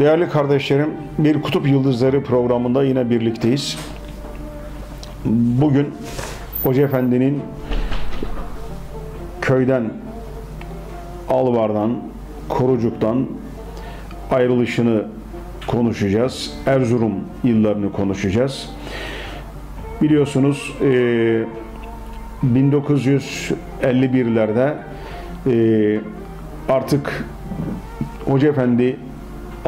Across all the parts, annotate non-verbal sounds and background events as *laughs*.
Değerli kardeşlerim, bir Kutup Yıldızları programında yine birlikteyiz. Bugün Hoca Efendi'nin köyden, Alvar'dan, Korucuk'tan ayrılışını konuşacağız. Erzurum yıllarını konuşacağız. Biliyorsunuz e, 1951'lerde e, artık Hoca Efendi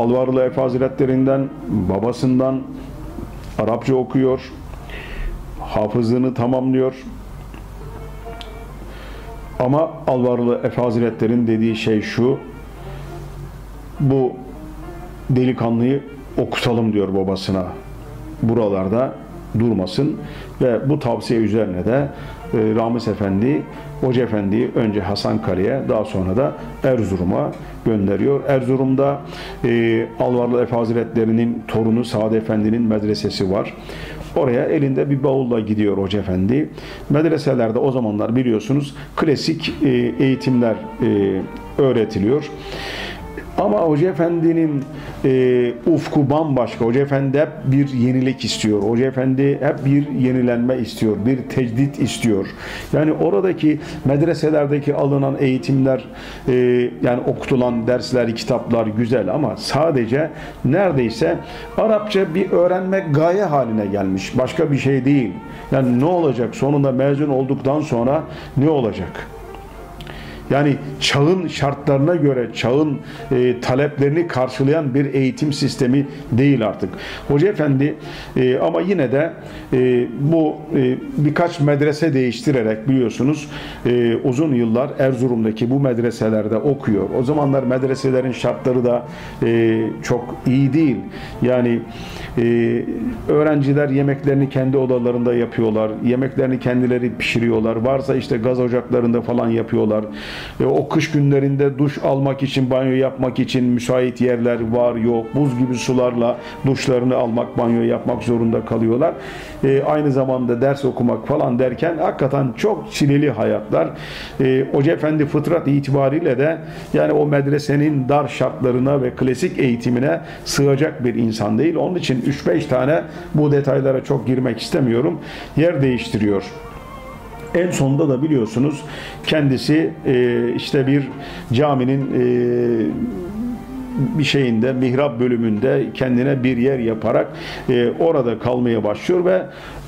Alvarlı Efe Hazretlerinden, babasından Arapça okuyor, hafızlığını tamamlıyor. Ama Alvarlı Efe Hazretleri'nin dediği şey şu, bu delikanlıyı okutalım diyor babasına. Buralarda durmasın ve bu tavsiye üzerine de e, Ramiz Efendi, Hoca Efendi'yi önce Hasankale'ye daha sonra da Erzurum'a gönderiyor. Erzurum'da e, Alvarlı Efe Hazretleri'nin torunu Sade Efendi'nin medresesi var. Oraya elinde bir bavulla gidiyor Hoca Efendi. Medreselerde o zamanlar biliyorsunuz klasik e, eğitimler e, öğretiliyor. Ama Hoca Efendi'nin e, ufku bambaşka. Hoca Efendi hep bir yenilik istiyor. Hoca Efendi hep bir yenilenme istiyor. Bir tecdit istiyor. Yani oradaki medreselerdeki alınan eğitimler e, yani okutulan dersler, kitaplar güzel ama sadece neredeyse Arapça bir öğrenmek gaye haline gelmiş. Başka bir şey değil. Yani ne olacak? Sonunda mezun olduktan sonra ne olacak? Yani çağın şartlarına göre çağın e, taleplerini karşılayan bir eğitim sistemi değil artık. Hoca Efendi e, ama yine de e, bu e, birkaç medrese değiştirerek biliyorsunuz e, uzun yıllar Erzurum'daki bu medreselerde okuyor. O zamanlar medreselerin şartları da e, çok iyi değil. Yani e, öğrenciler yemeklerini kendi odalarında yapıyorlar. Yemeklerini kendileri pişiriyorlar. Varsa işte gaz ocaklarında falan yapıyorlar. E, o kış günlerinde duş almak için, banyo yapmak için müsait yerler var yok. Buz gibi sularla duşlarını almak, banyo yapmak zorunda kalıyorlar. E, aynı zamanda ders okumak falan derken hakikaten çok çileli hayatlar. E, Hoca Efendi fıtrat itibariyle de yani o medresenin dar şartlarına ve klasik eğitimine sığacak bir insan değil. Onun için 3-5 tane bu detaylara çok girmek istemiyorum. Yer değiştiriyor. En sonunda da biliyorsunuz kendisi e, işte bir caminin e, bir şeyinde mihrap bölümünde kendine bir yer yaparak e, orada kalmaya başlıyor ve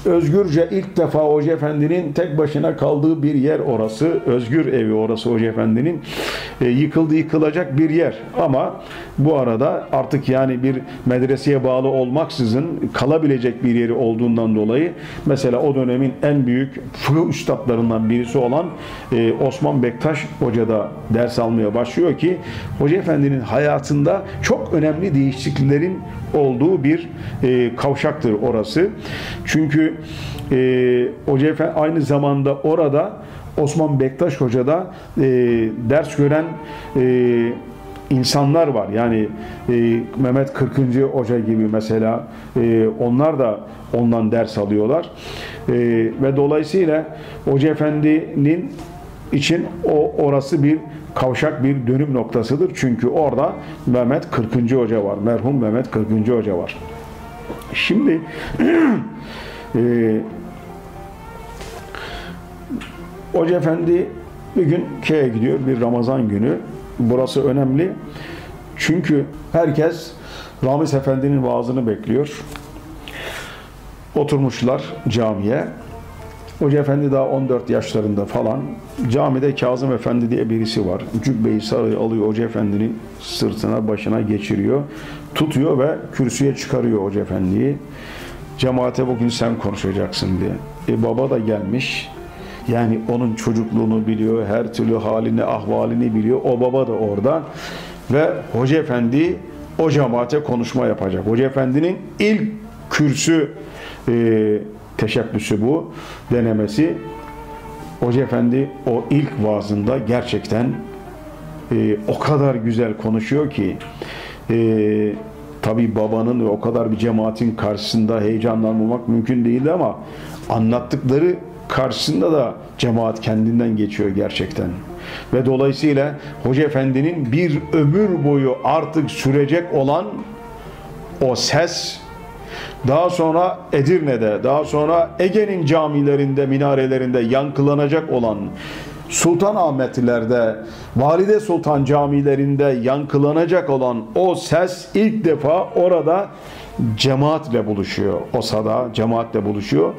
özgürce ilk defa Hoca Efendi'nin tek başına kaldığı bir yer orası. Özgür evi orası Hoca Efendi'nin. E, yıkıldı yıkılacak bir yer. Ama bu arada artık yani bir medreseye bağlı olmaksızın kalabilecek bir yeri olduğundan dolayı mesela o dönemin en büyük fıkıh üstadlarından birisi olan e, Osman Bektaş Hoca da ders almaya başlıyor ki Hoca Efendi'nin hayatında çok önemli değişikliklerin olduğu bir e, kavşaktır orası. Çünkü e, Hoca Efendi aynı zamanda orada Osman Bektaş Hoca da e, ders gören e, insanlar var. Yani e, Mehmet 40. Hoca gibi mesela e, onlar da ondan ders alıyorlar. E, ve dolayısıyla Hoca Efendi'nin için o orası bir kavşak bir dönüm noktasıdır. Çünkü orada Mehmet 40. Hoca var. Merhum Mehmet 40. Hoca var. Şimdi *clears throat* e, Hoca Efendi bir gün köye gidiyor. Bir Ramazan günü. Burası önemli. Çünkü herkes Ramiz Efendi'nin vaazını bekliyor. Oturmuşlar camiye. Hoca Efendi daha 14 yaşlarında falan. Camide Kazım Efendi diye birisi var. Cübbeyi sarı alıyor Hoca Efendi'nin sırtına, başına geçiriyor. Tutuyor ve kürsüye çıkarıyor Hoca Efendi'yi. Cemaate bugün sen konuşacaksın diye. E baba da gelmiş. Yani onun çocukluğunu biliyor, her türlü halini, ahvalini biliyor. O baba da orada. Ve Hoca Efendi o cemaate konuşma yapacak. Hoca Efendi'nin ilk kürsü e, teşebbüsü bu, denemesi. Hoca Efendi o ilk vaazında gerçekten e, o kadar güzel konuşuyor ki e, tabi babanın ve o kadar bir cemaatin karşısında heyecanlanmamak mümkün değildi ama anlattıkları karşısında da cemaat kendinden geçiyor gerçekten. Ve dolayısıyla Hoca Efendi'nin bir ömür boyu artık sürecek olan o ses daha sonra Edirne'de, daha sonra Ege'nin camilerinde, minarelerinde yankılanacak olan Sultanahmetlerde, Valide Sultan camilerinde yankılanacak olan o ses ilk defa orada cemaatle buluşuyor. O sada cemaatle buluşuyor.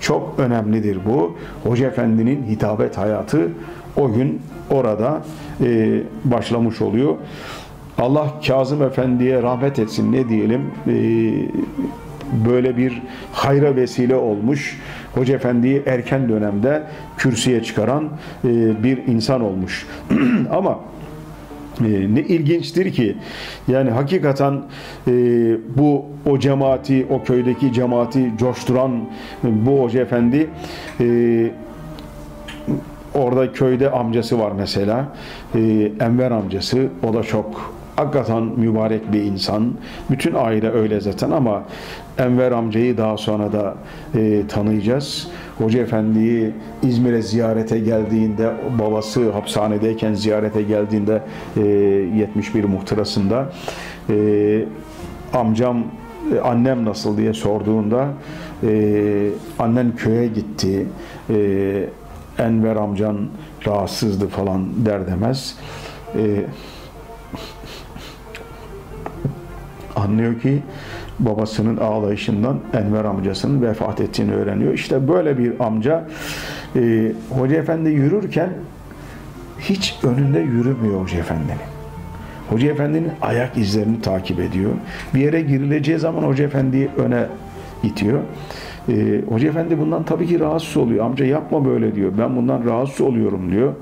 Çok önemlidir bu. Hoca Efendi'nin hitabet hayatı o gün orada e, başlamış oluyor. Allah Kazım Efendi'ye rahmet etsin ne diyelim e, böyle bir hayra vesile olmuş. Hoca Efendi'yi erken dönemde kürsüye çıkaran e, bir insan olmuş. *clears throat* Ama e, ne ilginçtir ki yani hakikaten e, bu o cemaati o köydeki cemaati coşturan bu hoca efendi e, orada köyde amcası var mesela e, Enver amcası o da çok hakikaten mübarek bir insan. Bütün aile öyle zaten ama Enver amcayı daha sonra da e, tanıyacağız. Hoca Efendi'yi İzmir'e ziyarete geldiğinde, babası hapishanedeyken ziyarete geldiğinde e, 71 muhtırasında e, amcam, e, annem nasıl diye sorduğunda e, annen köye gitti, e, Enver amcan rahatsızdı falan der demez. E, anlıyor ki babasının ağlayışından Enver amcasının vefat ettiğini öğreniyor. İşte böyle bir amca e, Hoca Efendi yürürken hiç önünde yürümüyor Hoca Efendi'nin. Hoca Efendi'nin ayak izlerini takip ediyor. Bir yere girileceği zaman Hoca Efendi'yi öne itiyor. Ee, Hoca Efendi bundan tabii ki rahatsız oluyor. Amca yapma böyle diyor. Ben bundan rahatsız oluyorum diyor.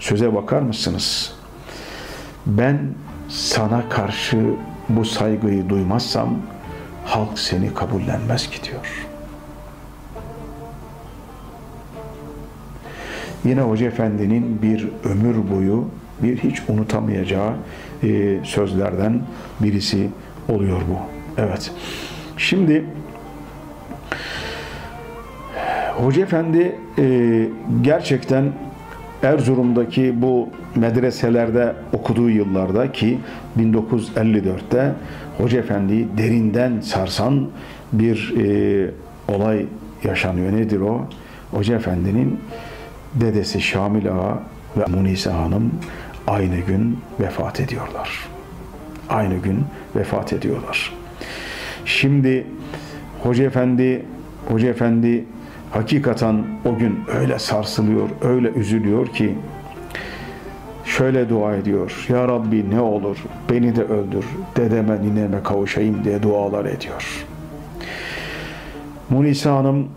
Söze bakar mısınız? Ben sana karşı bu saygıyı duymazsam halk seni kabullenmez ki diyor. Yine Hoca Efendi'nin bir ömür boyu bir hiç unutamayacağı e, sözlerden birisi oluyor bu. Evet. Şimdi Hoca Efendi e, gerçekten Erzurum'daki bu medreselerde okuduğu yıllarda ki 1954'te Hoca Efendi'yi derinden sarsan bir e, olay yaşanıyor. Nedir o? Hoca Efendi'nin dedesi Şamil Ağa ve Munise Hanım aynı gün vefat ediyorlar. Aynı gün vefat ediyorlar. Şimdi Hoca Efendi Hoca Efendi hakikaten o gün öyle sarsılıyor, öyle üzülüyor ki şöyle dua ediyor. Ya Rabbi ne olur beni de öldür, dedeme nineme kavuşayım diye dualar ediyor. Munise Hanım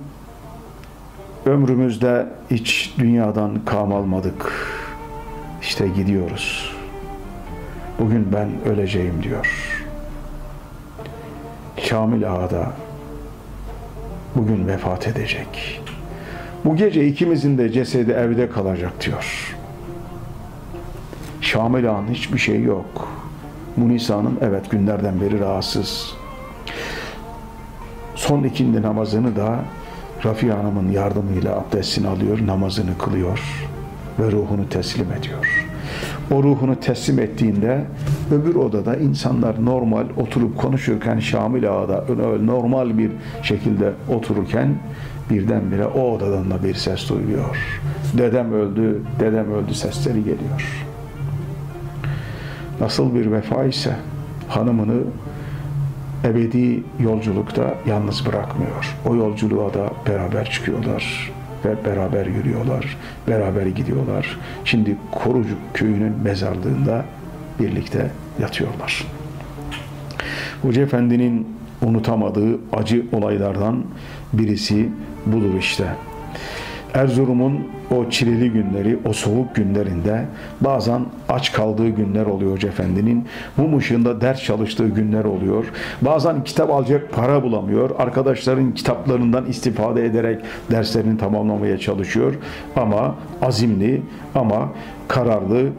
ömrümüzde hiç dünyadan kam almadık. İşte gidiyoruz. Bugün ben öleceğim diyor. Şamil Ağa da bugün vefat edecek. Bu gece ikimizin de cesedi evde kalacak diyor. Şamil Ağa'nın hiçbir şey yok. Munisa Hanım evet günlerden beri rahatsız. Son ikindi namazını da Rafi Hanım'ın yardımıyla abdestini alıyor, namazını kılıyor ve ruhunu teslim ediyor. O ruhunu teslim ettiğinde öbür odada insanlar normal oturup konuşurken Şamil Ağa'da normal bir şekilde otururken birdenbire o odadan da bir ses duyuyor. Dedem öldü, dedem öldü sesleri geliyor. Nasıl bir vefa ise hanımını ebedi yolculukta yalnız bırakmıyor. O yolculuğa da beraber çıkıyorlar ve beraber yürüyorlar, beraber gidiyorlar. Şimdi Korucuk köyünün mezarlığında birlikte yatıyorlar. Hoca Efendi'nin unutamadığı acı olaylardan birisi budur işte. Erzurum'un o çileli günleri, o soğuk günlerinde bazen aç kaldığı günler oluyor Hoca Efendi'nin. Mum ışığında ders çalıştığı günler oluyor. Bazen kitap alacak para bulamıyor. Arkadaşların kitaplarından istifade ederek derslerini tamamlamaya çalışıyor. Ama azimli, ama kararlı,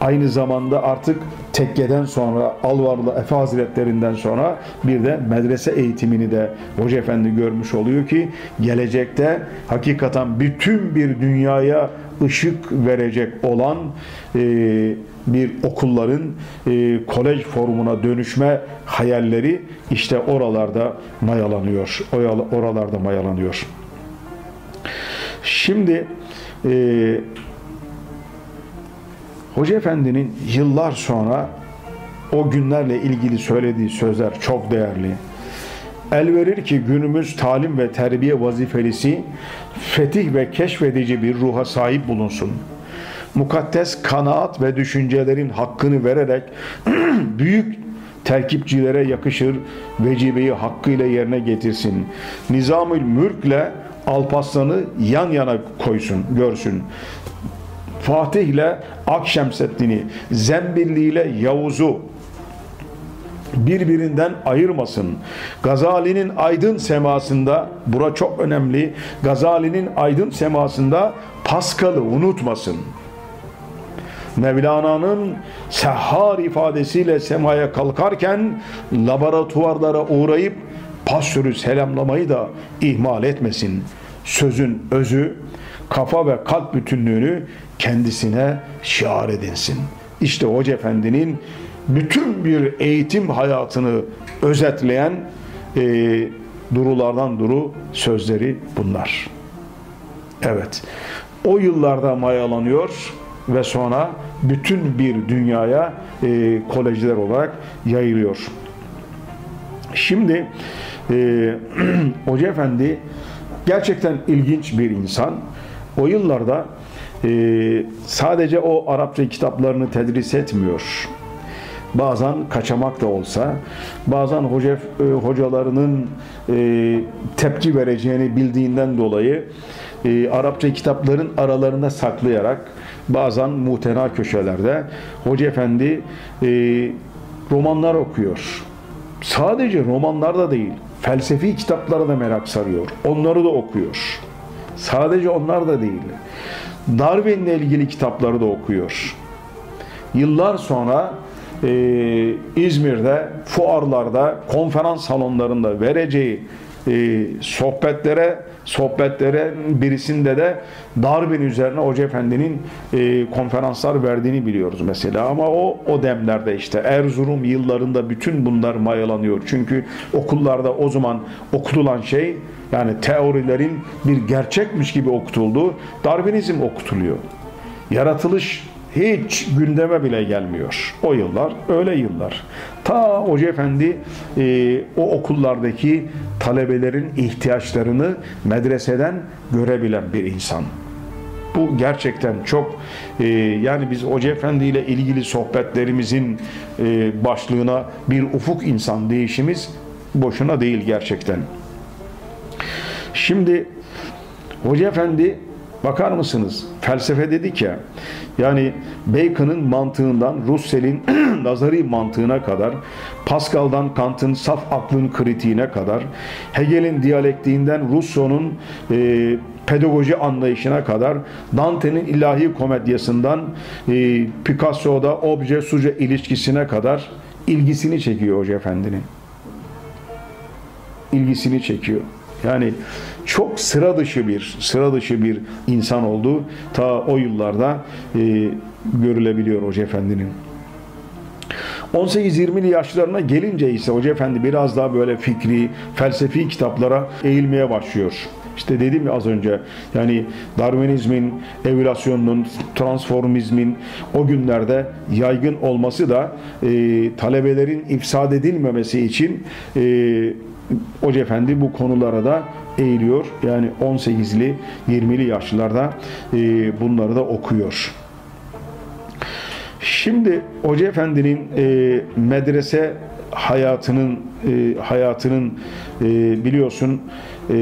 aynı zamanda artık tekkeden sonra Alvarlı Efe Hazretlerinden sonra bir de medrese eğitimini de Hoca Efendi görmüş oluyor ki gelecekte hakikaten bütün bir dünyaya ışık verecek olan e, bir okulların e, kolej formuna dönüşme hayalleri işte oralarda mayalanıyor. Oralarda mayalanıyor. Şimdi e, Hoca Efendi'nin yıllar sonra o günlerle ilgili söylediği sözler çok değerli. El verir ki günümüz talim ve terbiye vazifelisi fetih ve keşfedici bir ruha sahip bulunsun. Mukaddes kanaat ve düşüncelerin hakkını vererek *clears throat* büyük terkipçilere yakışır vecibeyi hakkıyla yerine getirsin. Nizamül mülkle Alparslan'ı yan yana koysun, görsün. Fatih ile Akşemseddin'i, Zembilli ile Yavuz'u birbirinden ayırmasın. Gazali'nin aydın semasında, bura çok önemli, Gazali'nin aydın semasında Paskal'ı unutmasın. Mevlana'nın sehhar ifadesiyle semaya kalkarken laboratuvarlara uğrayıp pastörü selamlamayı da ihmal etmesin. Sözün özü, kafa ve kalp bütünlüğünü kendisine şiar edinsin. İşte Hoca Efendi'nin bütün bir eğitim hayatını özetleyen e, durulardan duru sözleri bunlar. Evet, o yıllarda mayalanıyor ve sonra bütün bir dünyaya e, kolejler olarak yayılıyor. Şimdi e, *clears throat* Hoca Efendi gerçekten ilginç bir insan. O yıllarda e, sadece o Arapça kitaplarını tedris etmiyor. Bazen kaçamak da olsa, bazen hoca, e, hocalarının e, tepki vereceğini bildiğinden dolayı e, Arapça kitapların aralarında saklayarak bazen muhtena köşelerde Hoca Efendi e, romanlar okuyor. Sadece romanlar da değil, felsefi kitaplara da merak sarıyor. Onları da okuyor. Sadece onlar da değil. Darwin'le ilgili kitapları da okuyor. Yıllar sonra e, İzmir'de, fuarlarda, konferans salonlarında vereceği e, sohbetlere sohbetlere birisinde de Darwin üzerine Hoca Efendi'nin e, konferanslar verdiğini biliyoruz mesela ama o o demlerde işte Erzurum yıllarında bütün bunlar mayalanıyor. Çünkü okullarda o zaman okutulan şey yani teorilerin bir gerçekmiş gibi okutuldu. Darwinizm okutuluyor. Yaratılış hiç gündeme bile gelmiyor. O yıllar öyle yıllar. Ta Hoca Efendi e, o okullardaki talebelerin ihtiyaçlarını medreseden görebilen bir insan. Bu gerçekten çok e, yani biz Hoca Efendi ile ilgili sohbetlerimizin e, başlığına bir ufuk insan değişimiz boşuna değil gerçekten. Şimdi Hoca Efendi bakar mısınız? Felsefe dedik ya. Yani Bacon'ın mantığından Russell'in *clears throat* nazari mantığına kadar, Pascal'dan Kant'ın saf aklın kritiğine kadar, Hegel'in diyalektiğinden Rousseau'nun e, pedagoji anlayışına kadar, Dante'nin ilahi komedyasından e, Picasso'da obje-suje ilişkisine kadar ilgisini çekiyor Hoca Efendi'nin. İlgisini çekiyor. Yani çok sıra dışı bir sıra dışı bir insan oldu. Ta o yıllarda e, görülebiliyor Hoca Efendi'nin. 18-20'li yaşlarına gelince ise Hoca Efendi biraz daha böyle fikri, felsefi kitaplara eğilmeye başlıyor. İşte dedim ya az önce yani Darwinizmin, evolasyonun, transformizmin o günlerde yaygın olması da e, talebelerin ifsad edilmemesi için e, Hoca Efendi bu konulara da eğiliyor. Yani 18'li 20'li yaşlarda e, bunları da okuyor. Şimdi Hoca Efendi'nin e, medrese hayatının e, hayatının e, biliyorsun e,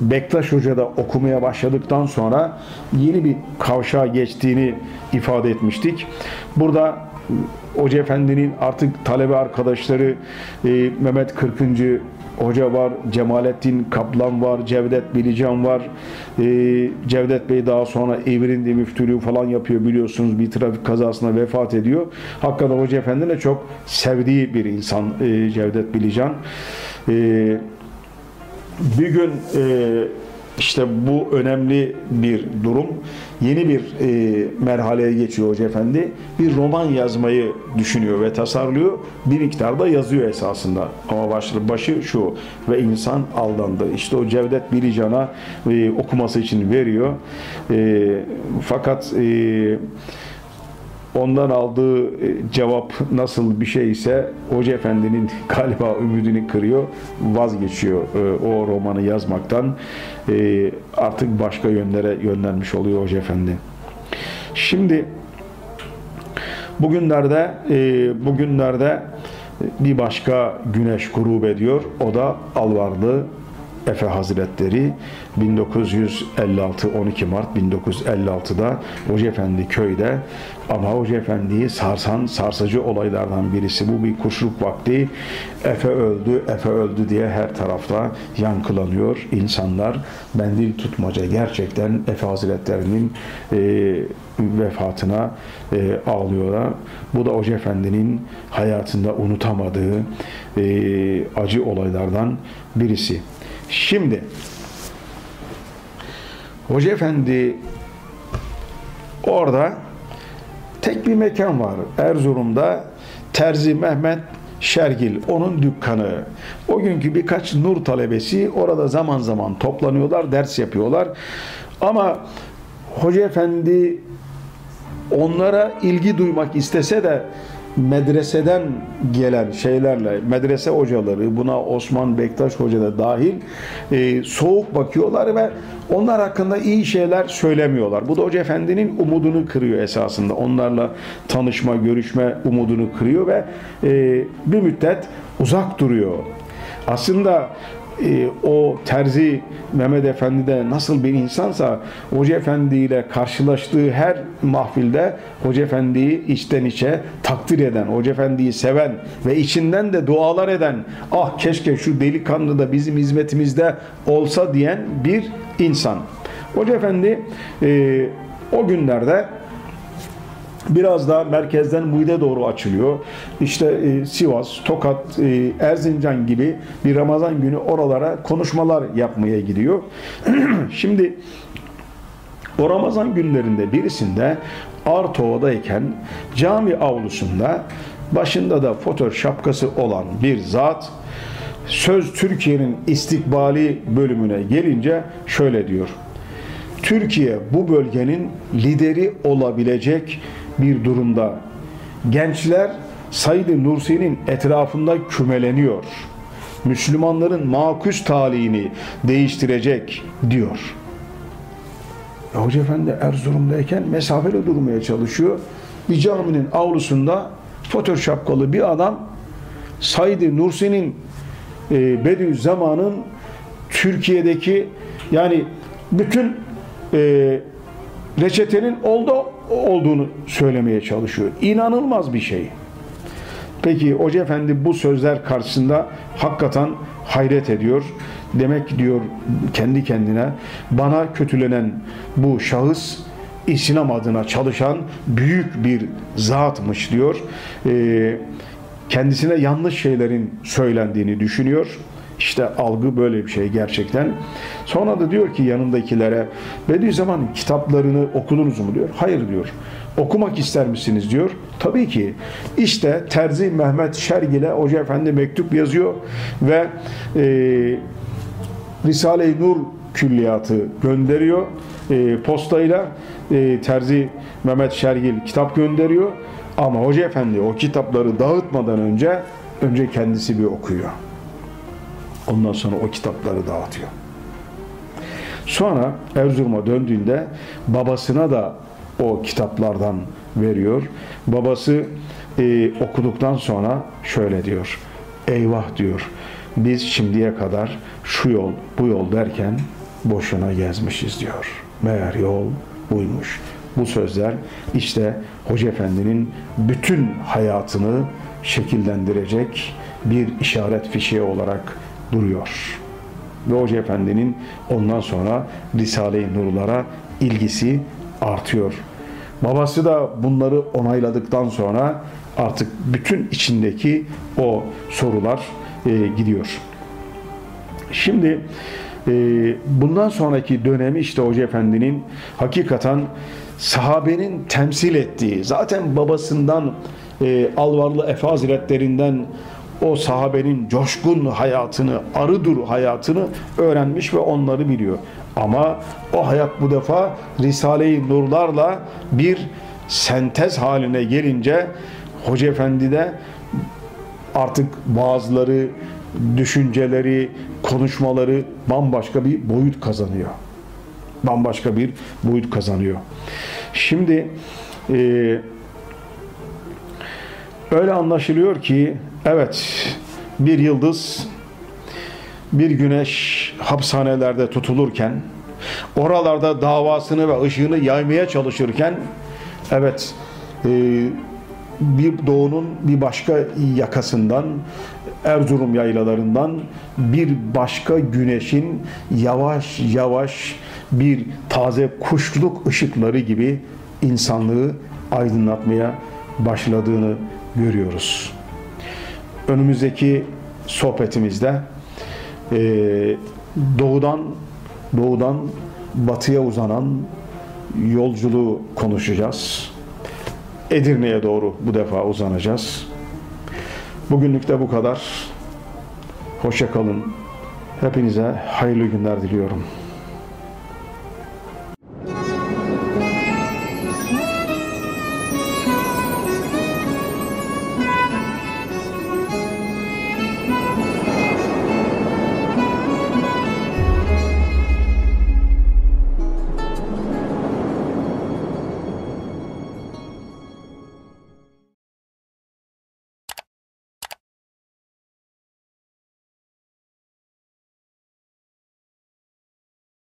Bektaş Hoca'da okumaya başladıktan sonra yeni bir kavşağa geçtiğini ifade etmiştik. Burada Hoca Efendi'nin artık talebe arkadaşları e, Mehmet Kırkıncı Hoca var, Cemalettin Kaplan var, Cevdet Bilican var. E, Cevdet Bey daha sonra Evirindi müftülüğü falan yapıyor biliyorsunuz. Bir trafik kazasında vefat ediyor. Hakikaten Hoca Efendi'ne çok sevdiği bir insan e, Cevdet Bilican. E, bir gün e, işte bu önemli bir durum. Yeni bir e, merhaleye geçiyor Hoca Efendi. Bir roman yazmayı düşünüyor ve tasarlıyor. Bir miktarda yazıyor esasında. Ama başı, başı şu ve insan aldandı. İşte o Cevdet Bilican'a e, okuması için veriyor. E, fakat e, ondan aldığı e, cevap nasıl bir şey ise Hoca Efendi'nin *laughs* galiba ümidini kırıyor, vazgeçiyor e, o romanı yazmaktan. E, artık başka yönlere yönlenmiş oluyor Hoca Efendi. Şimdi bugünlerde bugünlerde bir başka güneş grup ediyor. O da Alvarlı Efe Hazretleri 1956 12 Mart 1956'da Hoca Efendi köyde ama Hoca Efendi'yi sarsan sarsıcı olaylardan birisi bu bir kuşluk vakti Efe öldü Efe öldü diye her tarafta yankılanıyor insanlar bendil tutmaca gerçekten Efe Hazretlerinin e, vefatına e, ağlıyorlar. Bu da Hoca Efendi'nin hayatında unutamadığı e, acı olaylardan birisi. Şimdi Hoca Efendi orada tek bir mekan var. Erzurum'da Terzi Mehmet Şergil, onun dükkanı. O günkü birkaç nur talebesi orada zaman zaman toplanıyorlar, ders yapıyorlar. Ama Hoca Efendi onlara ilgi duymak istese de medreseden gelen şeylerle, medrese hocaları, buna Osman Bektaş Hoca da dahil e, soğuk bakıyorlar ve onlar hakkında iyi şeyler söylemiyorlar. Bu da Hoca Efendi'nin umudunu kırıyor esasında. Onlarla tanışma, görüşme umudunu kırıyor ve e, bir müddet uzak duruyor. Aslında e, o terzi Mehmet Efendi de nasıl bir insansa Hoca Efendi ile karşılaştığı her mahfilde Hoca Efendi'yi içten içe takdir eden, Hoca Efendi'yi seven ve içinden de dualar eden ah keşke şu delikanlı da bizim hizmetimizde olsa diyen bir insan. Hoca Efendi e, o günlerde biraz daha merkezden Muğde doğru açılıyor. İşte e, Sivas, Tokat, e, Erzincan gibi bir Ramazan günü oralara konuşmalar yapmaya gidiyor. *clears throat* Şimdi o Ramazan günlerinde birisinde Artova'dayken cami avlusunda başında da fotoğraf şapkası olan bir zat Söz Türkiye'nin istikbali bölümüne gelince şöyle diyor. Türkiye bu bölgenin lideri olabilecek bir durumda. Gençler Said Nursi'nin etrafında kümeleniyor. Müslümanların makus talihini değiştirecek diyor. E, Hoca Efendi Erzurum'dayken mesafeli durmaya çalışıyor. Bir caminin avlusunda fotoğraf şapkalı bir adam Said Nursi'nin e, Bediüzzaman'ın Türkiye'deki yani bütün e, reçetenin oldu olduğunu söylemeye çalışıyor. İnanılmaz bir şey. Peki Hoca Efendi bu sözler karşısında hakikaten hayret ediyor. Demek diyor kendi kendine bana kötülenen bu şahıs İslam adına çalışan büyük bir zatmış diyor. Ee, kendisine yanlış şeylerin söylendiğini düşünüyor. İşte algı böyle bir şey gerçekten. Sonra da diyor ki yanındakilere Bediüzzaman kitaplarını okudunuz mu diyor. Hayır diyor. Okumak ister misiniz diyor. Tabii ki. İşte Terzi Mehmet Şergil'e Hoca Efendi mektup yazıyor ve e, Risale-i Nur külliyatı gönderiyor e, postayla e, Terzi Mehmet Şergil kitap gönderiyor ama Hoca Efendi o kitapları dağıtmadan önce önce kendisi bir okuyor. Ondan sonra o kitapları dağıtıyor. Sonra Erzurum'a döndüğünde babasına da o kitaplardan veriyor. Babası e, okuduktan sonra şöyle diyor. Eyvah diyor. Biz şimdiye kadar şu yol, bu yol derken boşuna gezmişiz diyor. Meğer yol buymuş. bu sözler işte Hoca Efendi'nin bütün hayatını şekillendirecek bir işaret fişeği olarak duruyor. Ve Hoca Efendi'nin ondan sonra Risale-i Nurlara ilgisi artıyor. Babası da bunları onayladıktan sonra artık bütün içindeki o sorular e, gidiyor. Şimdi e, bundan sonraki dönemi işte Hoca Efendi'nin hakikaten sahabenin temsil ettiği, zaten babasından e, Alvarlı Efe Hazretlerinden o sahabenin coşkun hayatını, arıdur hayatını öğrenmiş ve onları biliyor. Ama o hayat bu defa Risale-i Nurlarla bir sentez haline gelince Hoca Efendi de artık bazıları düşünceleri, konuşmaları bambaşka bir boyut kazanıyor. Bambaşka bir boyut kazanıyor. Şimdi e, öyle anlaşılıyor ki evet bir yıldız bir güneş hapishanelerde tutulurken oralarda davasını ve ışığını yaymaya çalışırken evet e, bir doğunun bir başka yakasından Erzurum yaylalarından bir başka güneşin yavaş yavaş bir taze kuşluk ışıkları gibi insanlığı aydınlatmaya başladığını görüyoruz. Önümüzdeki sohbetimizde e, doğudan doğudan batıya uzanan yolculuğu konuşacağız. Edirne'ye doğru bu defa uzanacağız. Bugünlük de bu kadar. Hoşça kalın. Hepinize hayırlı günler diliyorum.